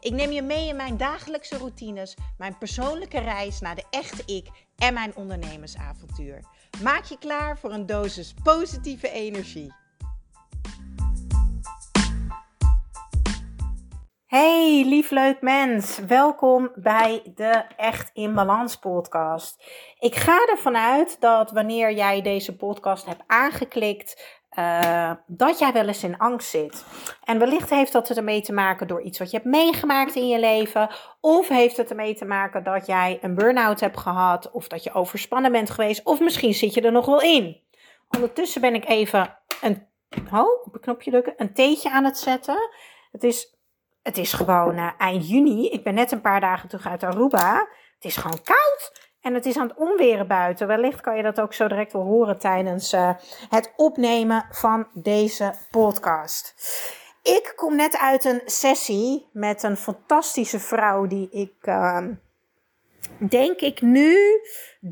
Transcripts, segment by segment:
Ik neem je mee in mijn dagelijkse routines, mijn persoonlijke reis naar de echte ik en mijn ondernemersavontuur. Maak je klaar voor een dosis positieve energie. Hey, lief leuk mens. Welkom bij de Echt in Balans podcast. Ik ga ervan uit dat wanneer jij deze podcast hebt aangeklikt, uh, dat jij wel eens in angst zit. En wellicht heeft dat ermee te maken door iets wat je hebt meegemaakt in je leven. Of heeft het ermee te maken dat jij een burn-out hebt gehad. Of dat je overspannen bent geweest. Of misschien zit je er nog wel in. Ondertussen ben ik even een, oh, op een knopje drukken, een theetje aan het zetten. Het is, het is gewoon uh, eind juni. Ik ben net een paar dagen terug uit Aruba. Het is gewoon koud. En het is aan het onweren buiten. Wellicht kan je dat ook zo direct wel horen tijdens uh, het opnemen van deze podcast. Ik kom net uit een sessie met een fantastische vrouw die ik, uh, denk ik, nu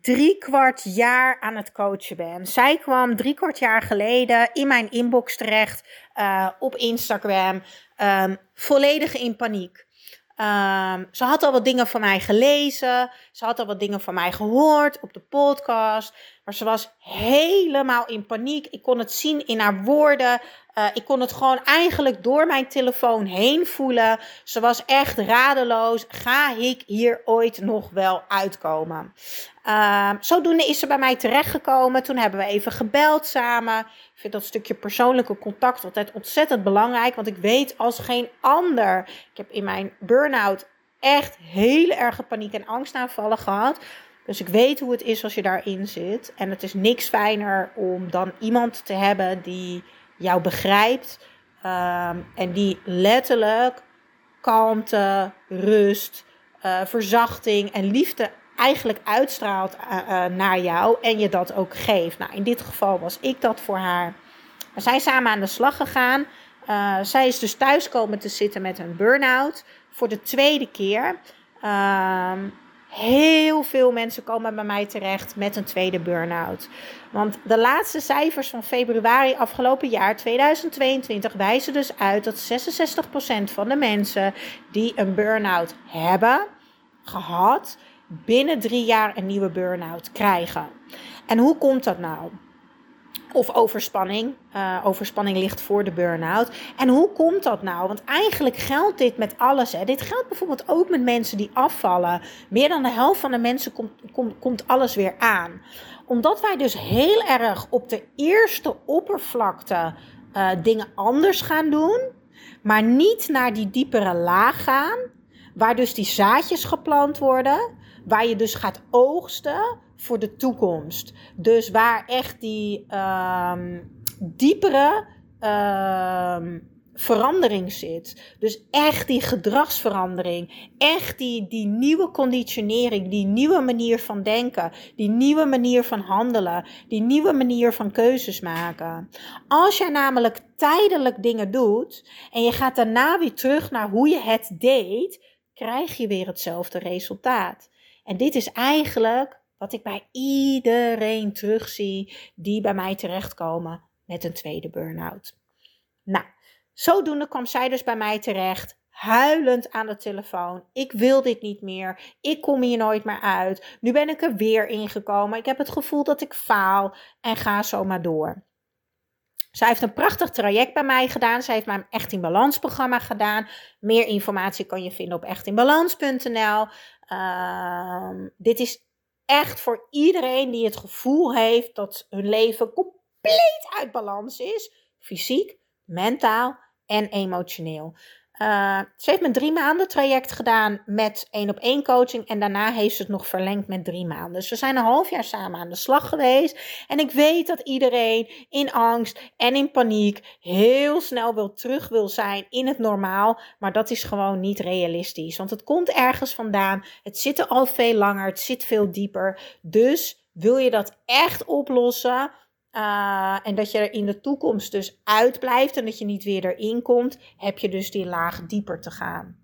drie kwart jaar aan het coachen ben. Zij kwam drie kwart jaar geleden in mijn inbox terecht uh, op Instagram, um, volledig in paniek. Um, ze had al wat dingen van mij gelezen. Ze had al wat dingen van mij gehoord op de podcast. Maar ze was helemaal in paniek. Ik kon het zien in haar woorden. Uh, ik kon het gewoon eigenlijk door mijn telefoon heen voelen. Ze was echt radeloos. Ga ik hier ooit nog wel uitkomen? Uh, zodoende is ze bij mij terechtgekomen. Toen hebben we even gebeld samen. Ik vind dat stukje persoonlijke contact altijd ontzettend belangrijk. Want ik weet als geen ander. Ik heb in mijn burn-out echt hele erge paniek en angstaanvallen gehad. Dus ik weet hoe het is als je daarin zit. En het is niks fijner om dan iemand te hebben die jou begrijpt. Um, en die letterlijk kalmte, rust, uh, verzachting en liefde eigenlijk uitstraalt uh, uh, naar jou. En je dat ook geeft. Nou, in dit geval was ik dat voor haar. We zijn samen aan de slag gegaan. zij is dus thuis komen te zitten met een burn-out. Voor de tweede keer. Heel veel mensen komen bij mij terecht met een tweede burn-out. Want de laatste cijfers van februari afgelopen jaar, 2022, wijzen dus uit dat 66% van de mensen die een burn-out hebben gehad, binnen drie jaar een nieuwe burn-out krijgen. En hoe komt dat nou? Of overspanning. Uh, overspanning ligt voor de burn-out. En hoe komt dat nou? Want eigenlijk geldt dit met alles. Hè. Dit geldt bijvoorbeeld ook met mensen die afvallen. Meer dan de helft van de mensen komt, komt, komt alles weer aan. Omdat wij dus heel erg op de eerste oppervlakte uh, dingen anders gaan doen. Maar niet naar die diepere laag gaan. Waar dus die zaadjes geplant worden. Waar je dus gaat oogsten voor de toekomst. Dus waar echt die um, diepere um, verandering zit. Dus echt die gedragsverandering. Echt die, die nieuwe conditionering. Die nieuwe manier van denken. Die nieuwe manier van handelen. Die nieuwe manier van keuzes maken. Als jij namelijk tijdelijk dingen doet. En je gaat daarna weer terug naar hoe je het deed. Krijg je weer hetzelfde resultaat. En dit is eigenlijk wat ik bij iedereen terugzie die bij mij terechtkomen met een tweede burn-out. Nou, zodoende kwam zij dus bij mij terecht, huilend aan de telefoon. Ik wil dit niet meer. Ik kom hier nooit meer uit. Nu ben ik er weer ingekomen. Ik heb het gevoel dat ik faal en ga zo maar door. Zij heeft een prachtig traject bij mij gedaan. Zij heeft mijn Echt in Balans programma gedaan. Meer informatie kan je vinden op echtinbalans.nl. Uh, dit is echt voor iedereen die het gevoel heeft dat hun leven compleet uit balans is. Fysiek, mentaal en emotioneel. Uh, ze heeft mijn drie maanden traject gedaan met één op één coaching. En daarna heeft ze het nog verlengd met drie maanden. Dus we zijn een half jaar samen aan de slag geweest. En ik weet dat iedereen in angst en in paniek heel snel wil terug wil zijn in het normaal. Maar dat is gewoon niet realistisch. Want het komt ergens vandaan. Het zit er al veel langer. Het zit veel dieper. Dus wil je dat echt oplossen? Uh, en dat je er in de toekomst dus uitblijft en dat je niet weer erin komt, heb je dus die laag dieper te gaan.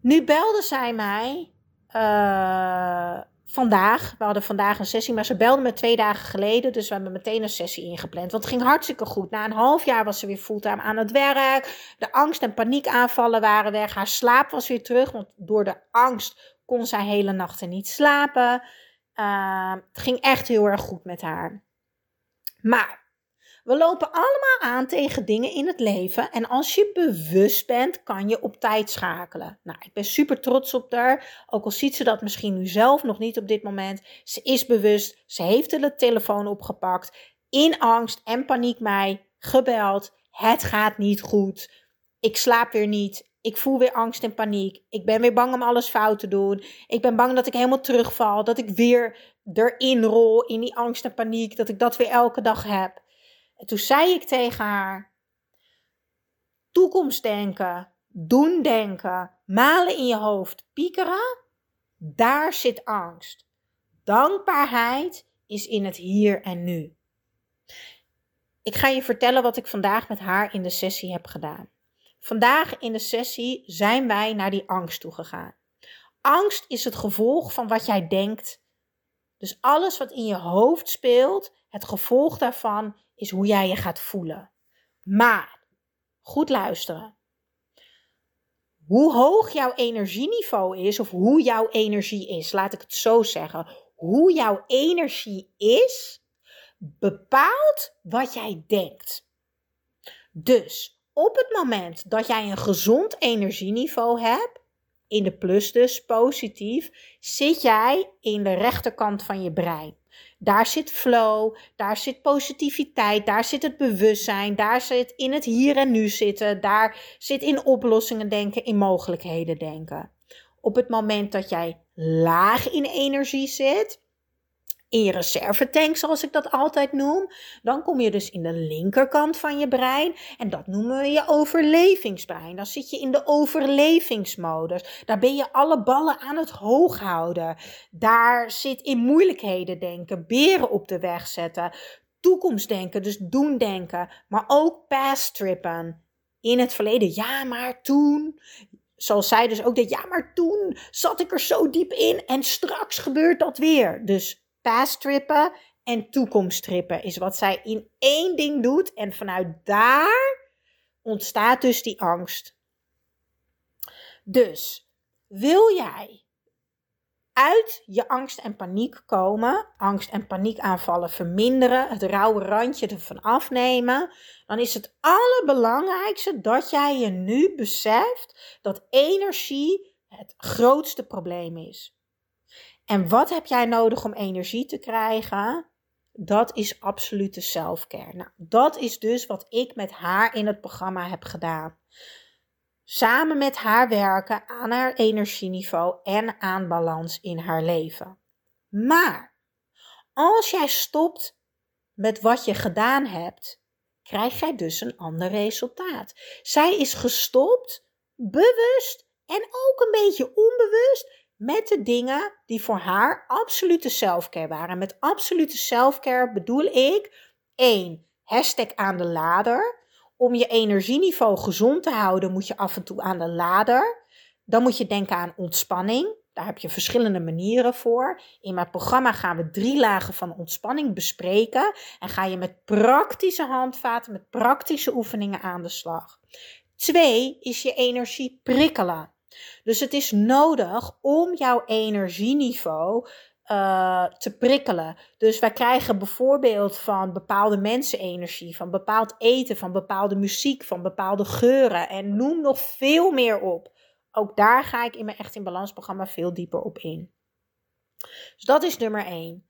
Nu belde zij mij uh, vandaag. We hadden vandaag een sessie, maar ze belde me twee dagen geleden. Dus we hebben meteen een sessie ingepland. Want het ging hartstikke goed. Na een half jaar was ze weer fulltime aan het werk. De angst- en paniekaanvallen waren weg. Haar slaap was weer terug. Want door de angst kon zij hele nachten niet slapen. Uh, het ging echt heel erg goed met haar. Maar we lopen allemaal aan tegen dingen in het leven. En als je bewust bent, kan je op tijd schakelen. Nou, ik ben super trots op haar. Ook al ziet ze dat misschien nu zelf nog niet op dit moment. Ze is bewust. Ze heeft de telefoon opgepakt. In angst en paniek mij gebeld. Het gaat niet goed. Ik slaap weer niet. Ik voel weer angst en paniek. Ik ben weer bang om alles fout te doen. Ik ben bang dat ik helemaal terugval. Dat ik weer erin rol in die angst en paniek. Dat ik dat weer elke dag heb. En toen zei ik tegen haar: toekomstdenken, doen denken, malen in je hoofd, piekeren. Daar zit angst. Dankbaarheid is in het hier en nu. Ik ga je vertellen wat ik vandaag met haar in de sessie heb gedaan. Vandaag in de sessie zijn wij naar die angst toe gegaan. Angst is het gevolg van wat jij denkt. Dus alles wat in je hoofd speelt, het gevolg daarvan is hoe jij je gaat voelen. Maar, goed luisteren. Hoe hoog jouw energieniveau is, of hoe jouw energie is, laat ik het zo zeggen. Hoe jouw energie is, bepaalt wat jij denkt. Dus op het moment dat jij een gezond energieniveau hebt, in de plus dus positief, zit jij in de rechterkant van je brein. Daar zit flow, daar zit positiviteit, daar zit het bewustzijn, daar zit in het hier en nu zitten, daar zit in oplossingen denken, in mogelijkheden denken. Op het moment dat jij laag in energie zit, in je reservetank, zoals ik dat altijd noem. Dan kom je dus in de linkerkant van je brein. En dat noemen we je overlevingsbrein. Dan zit je in de overlevingsmodus. Daar ben je alle ballen aan het hoog houden. Daar zit in moeilijkheden denken, beren op de weg zetten. Toekomstdenken, dus doen denken. Maar ook past trippen. In het verleden, ja, maar toen zoals zij dus ook deed, ja, maar toen zat ik er zo diep in en straks gebeurt dat weer. Dus past trippen en toekomsttrippen is wat zij in één ding doet. En vanuit daar ontstaat dus die angst. Dus wil jij uit je angst en paniek komen, angst en paniekaanvallen verminderen, het rauwe randje ervan afnemen, dan is het allerbelangrijkste dat jij je nu beseft dat energie het grootste probleem is. En wat heb jij nodig om energie te krijgen? Dat is absolute selfcare. Nou, dat is dus wat ik met haar in het programma heb gedaan. Samen met haar werken aan haar energieniveau en aan balans in haar leven. Maar als jij stopt met wat je gedaan hebt, krijg jij dus een ander resultaat. Zij is gestopt, bewust en ook een beetje onbewust met de dingen die voor haar absolute selfcare waren. Met absolute selfcare bedoel ik 1. Hashtag aan de lader. Om je energieniveau gezond te houden moet je af en toe aan de lader. Dan moet je denken aan ontspanning. Daar heb je verschillende manieren voor. In mijn programma gaan we drie lagen van ontspanning bespreken. En ga je met praktische handvaten, met praktische oefeningen aan de slag. Twee is je energie prikkelen. Dus het is nodig om jouw energieniveau uh, te prikkelen. Dus wij krijgen bijvoorbeeld van bepaalde mensen energie, van bepaald eten, van bepaalde muziek, van bepaalde geuren en noem nog veel meer op. Ook daar ga ik in mijn Echt in Balans programma veel dieper op in. Dus dat is nummer 1.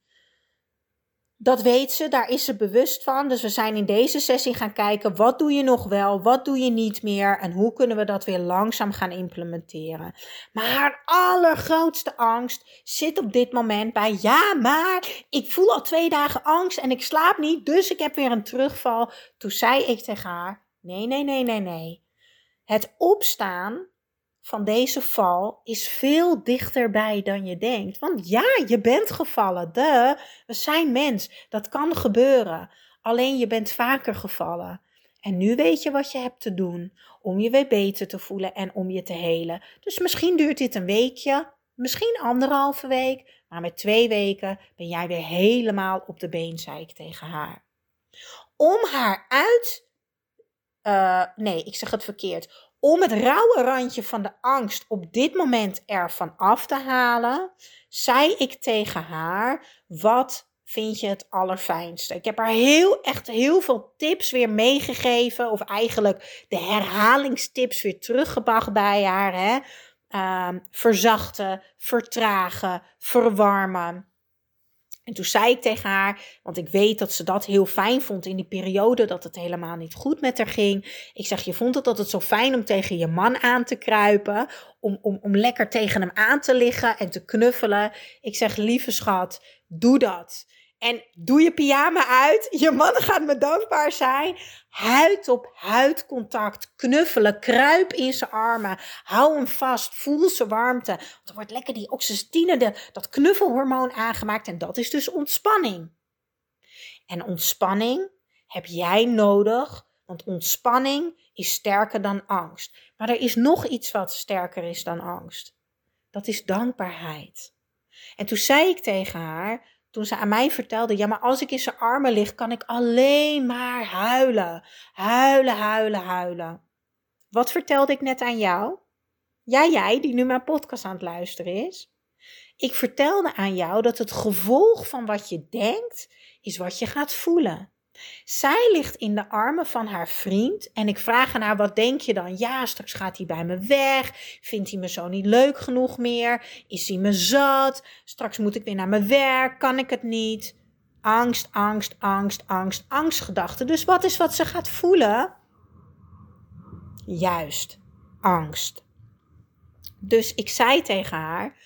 Dat weet ze, daar is ze bewust van. Dus we zijn in deze sessie gaan kijken, wat doe je nog wel, wat doe je niet meer en hoe kunnen we dat weer langzaam gaan implementeren. Maar haar allergrootste angst zit op dit moment bij, ja, maar ik voel al twee dagen angst en ik slaap niet, dus ik heb weer een terugval. Toen zei ik tegen haar, nee, nee, nee, nee, nee. Het opstaan van deze val is veel dichterbij dan je denkt. Want ja, je bent gevallen. De, we zijn mens. Dat kan gebeuren. Alleen je bent vaker gevallen. En nu weet je wat je hebt te doen om je weer beter te voelen en om je te helen. Dus misschien duurt dit een weekje, misschien anderhalve week, maar met twee weken ben jij weer helemaal op de been, zei ik tegen haar. Om haar uit. Uh, nee, ik zeg het verkeerd om het rauwe randje van de angst op dit moment ervan af te halen, zei ik tegen haar: Wat vind je het allerfijnste? Ik heb haar heel, echt heel veel tips weer meegegeven, of eigenlijk de herhalingstips weer teruggebracht bij haar. Hè? Uh, verzachten, vertragen, verwarmen. En toen zei ik tegen haar, want ik weet dat ze dat heel fijn vond in die periode dat het helemaal niet goed met haar ging. Ik zeg, je vond het altijd zo fijn om tegen je man aan te kruipen, om, om, om lekker tegen hem aan te liggen en te knuffelen. Ik zeg, lieve schat, doe dat. En doe je pyjama uit. Je man gaat me dankbaar zijn. Huid op huid contact. Knuffelen. Kruip in zijn armen. Hou hem vast. Voel zijn warmte. Want er wordt lekker die oxytocine, dat knuffelhormoon aangemaakt. En dat is dus ontspanning. En ontspanning heb jij nodig. Want ontspanning is sterker dan angst. Maar er is nog iets wat sterker is dan angst. Dat is dankbaarheid. En toen zei ik tegen haar: toen ze aan mij vertelde: Ja, maar als ik in zijn armen lig, kan ik alleen maar huilen. Huilen, huilen, huilen. Wat vertelde ik net aan jou? Ja, jij die nu mijn podcast aan het luisteren is. Ik vertelde aan jou dat het gevolg van wat je denkt, is wat je gaat voelen. Zij ligt in de armen van haar vriend en ik vraag aan haar: wat denk je dan? Ja, straks gaat hij bij me weg. Vindt hij me zo niet leuk genoeg meer? Is hij me zat? Straks moet ik weer naar mijn werk. Kan ik het niet? Angst, angst, angst, angst, angstgedachten. Dus wat is wat ze gaat voelen? Juist, angst. Dus ik zei tegen haar: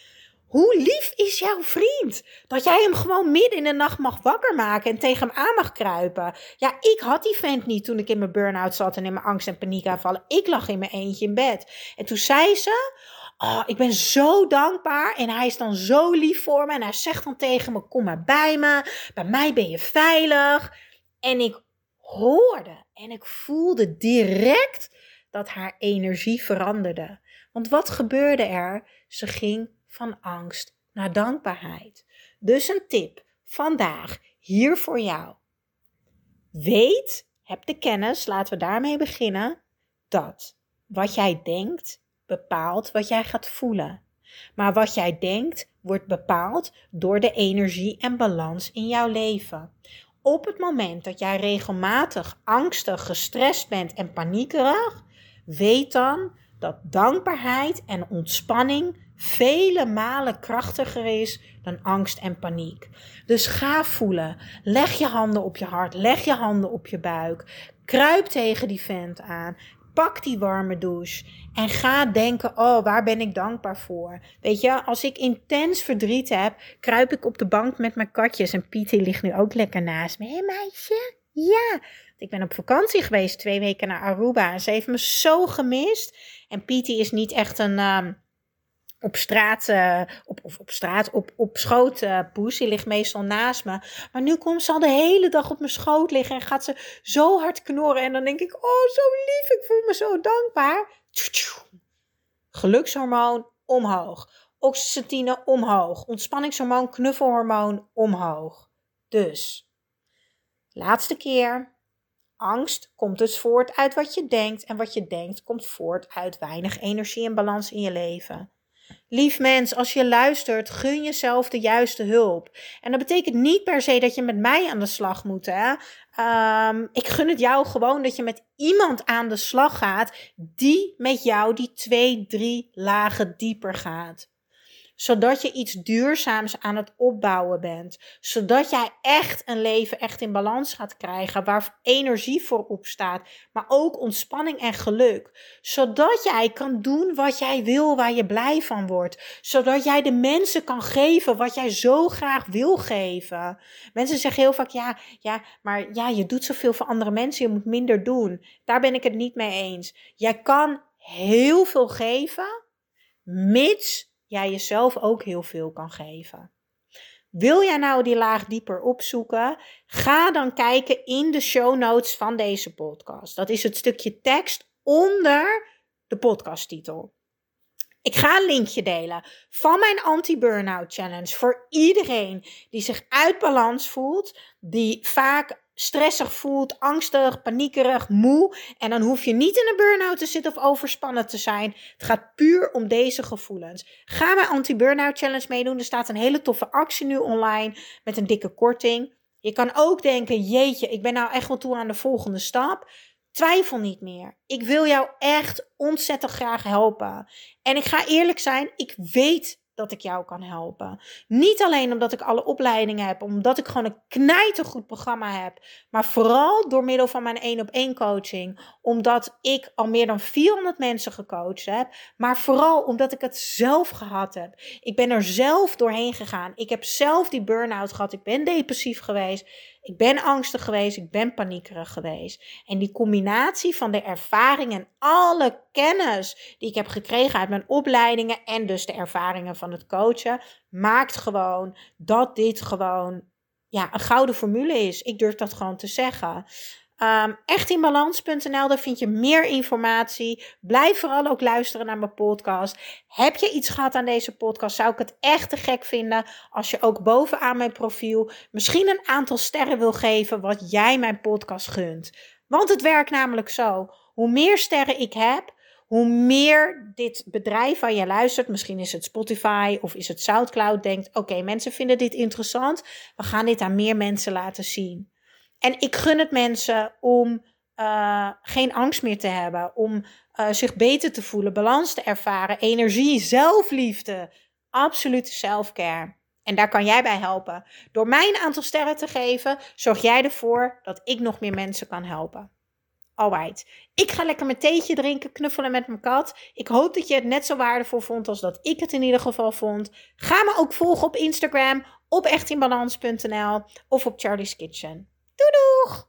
hoe lief is jouw vriend? Dat jij hem gewoon midden in de nacht mag wakker maken en tegen hem aan mag kruipen. Ja, ik had die vent niet toen ik in mijn burn-out zat en in mijn angst en paniek aanvallen. Ik lag in mijn eentje in bed. En toen zei ze: Oh, ik ben zo dankbaar. En hij is dan zo lief voor me. En hij zegt dan tegen me: Kom maar bij me. Bij mij ben je veilig. En ik hoorde en ik voelde direct dat haar energie veranderde. Want wat gebeurde er? Ze ging van angst naar dankbaarheid. Dus een tip vandaag hier voor jou. Weet, heb de kennis, laten we daarmee beginnen, dat wat jij denkt bepaalt wat jij gaat voelen. Maar wat jij denkt wordt bepaald door de energie en balans in jouw leven. Op het moment dat jij regelmatig angstig, gestrest bent en paniekerig, weet dan dat dankbaarheid en ontspanning vele malen krachtiger is dan angst en paniek. Dus ga voelen. Leg je handen op je hart. Leg je handen op je buik. Kruip tegen die vent aan. Pak die warme douche en ga denken: oh, waar ben ik dankbaar voor? Weet je, als ik intens verdriet heb, kruip ik op de bank met mijn katjes. En Pietie ligt nu ook lekker naast me. Hé, meisje? Ja. Ik ben op vakantie geweest, twee weken naar Aruba. En ze heeft me zo gemist. En Pietie is niet echt een. Uh, op straat, uh, op, of op straat, op, op schoot uh, poes. Die ligt meestal naast me. Maar nu komt ze al de hele dag op mijn schoot liggen en gaat ze zo hard knorren. En dan denk ik, oh zo lief, ik voel me zo dankbaar. Gelukshormoon omhoog. Oxytocine omhoog. Ontspanningshormoon, knuffelhormoon omhoog. Dus, laatste keer. Angst komt dus voort uit wat je denkt. En wat je denkt komt voort uit weinig energie en balans in je leven. Lief mens, als je luistert, gun jezelf de juiste hulp. En dat betekent niet per se dat je met mij aan de slag moet. Hè? Um, ik gun het jou gewoon dat je met iemand aan de slag gaat die met jou die twee, drie lagen dieper gaat. Zodat je iets duurzaams aan het opbouwen bent. Zodat jij echt een leven echt in balans gaat krijgen. Waar energie voor op staat. Maar ook ontspanning en geluk. Zodat jij kan doen wat jij wil, waar je blij van wordt. Zodat jij de mensen kan geven wat jij zo graag wil geven. Mensen zeggen heel vaak: ja, ja, maar ja, je doet zoveel voor andere mensen. Je moet minder doen. Daar ben ik het niet mee eens. Jij kan heel veel geven, mits jij jezelf ook heel veel kan geven. Wil jij nou die laag dieper opzoeken? Ga dan kijken in de show notes van deze podcast. Dat is het stukje tekst onder de podcasttitel. Ik ga een linkje delen van mijn anti-burnout challenge voor iedereen die zich uit balans voelt, die vaak stressig voelt, angstig, paniekerig, moe. En dan hoef je niet in een burn-out te zitten of overspannen te zijn. Het gaat puur om deze gevoelens. Ga mijn anti-burnout challenge meedoen. Er staat een hele toffe actie nu online met een dikke korting. Je kan ook denken, jeetje, ik ben nou echt wel toe aan de volgende stap. Twijfel niet meer. Ik wil jou echt ontzettend graag helpen. En ik ga eerlijk zijn, ik weet dat ik jou kan helpen. Niet alleen omdat ik alle opleidingen heb, omdat ik gewoon een knijtergoed programma heb, maar vooral door middel van mijn één op één coaching, omdat ik al meer dan 400 mensen gecoacht heb, maar vooral omdat ik het zelf gehad heb. Ik ben er zelf doorheen gegaan. Ik heb zelf die burn-out gehad. Ik ben depressief geweest. Ik ben angstig geweest, ik ben paniekerig geweest. En die combinatie van de ervaring en alle kennis die ik heb gekregen uit mijn opleidingen en dus de ervaringen van het coachen, maakt gewoon dat dit gewoon ja, een gouden formule is. Ik durf dat gewoon te zeggen. Um, echtinbalans.nl, daar vind je meer informatie. Blijf vooral ook luisteren naar mijn podcast. Heb je iets gehad aan deze podcast? Zou ik het echt te gek vinden als je ook bovenaan mijn profiel misschien een aantal sterren wil geven wat jij mijn podcast gunt. Want het werkt namelijk zo. Hoe meer sterren ik heb, hoe meer dit bedrijf waar je luistert, misschien is het Spotify of is het SoundCloud, denkt: oké, mensen vinden dit interessant. We gaan dit aan meer mensen laten zien. En ik gun het mensen om uh, geen angst meer te hebben, om uh, zich beter te voelen, balans te ervaren, energie, zelfliefde, absolute selfcare. En daar kan jij bij helpen. Door mij een aantal sterren te geven, zorg jij ervoor dat ik nog meer mensen kan helpen. Alright. Ik ga lekker mijn theetje drinken, knuffelen met mijn kat. Ik hoop dat je het net zo waardevol vond als dat ik het in ieder geval vond. Ga me ook volgen op Instagram, op echtinbalans.nl of op Charlie's Kitchen. Doei doeg!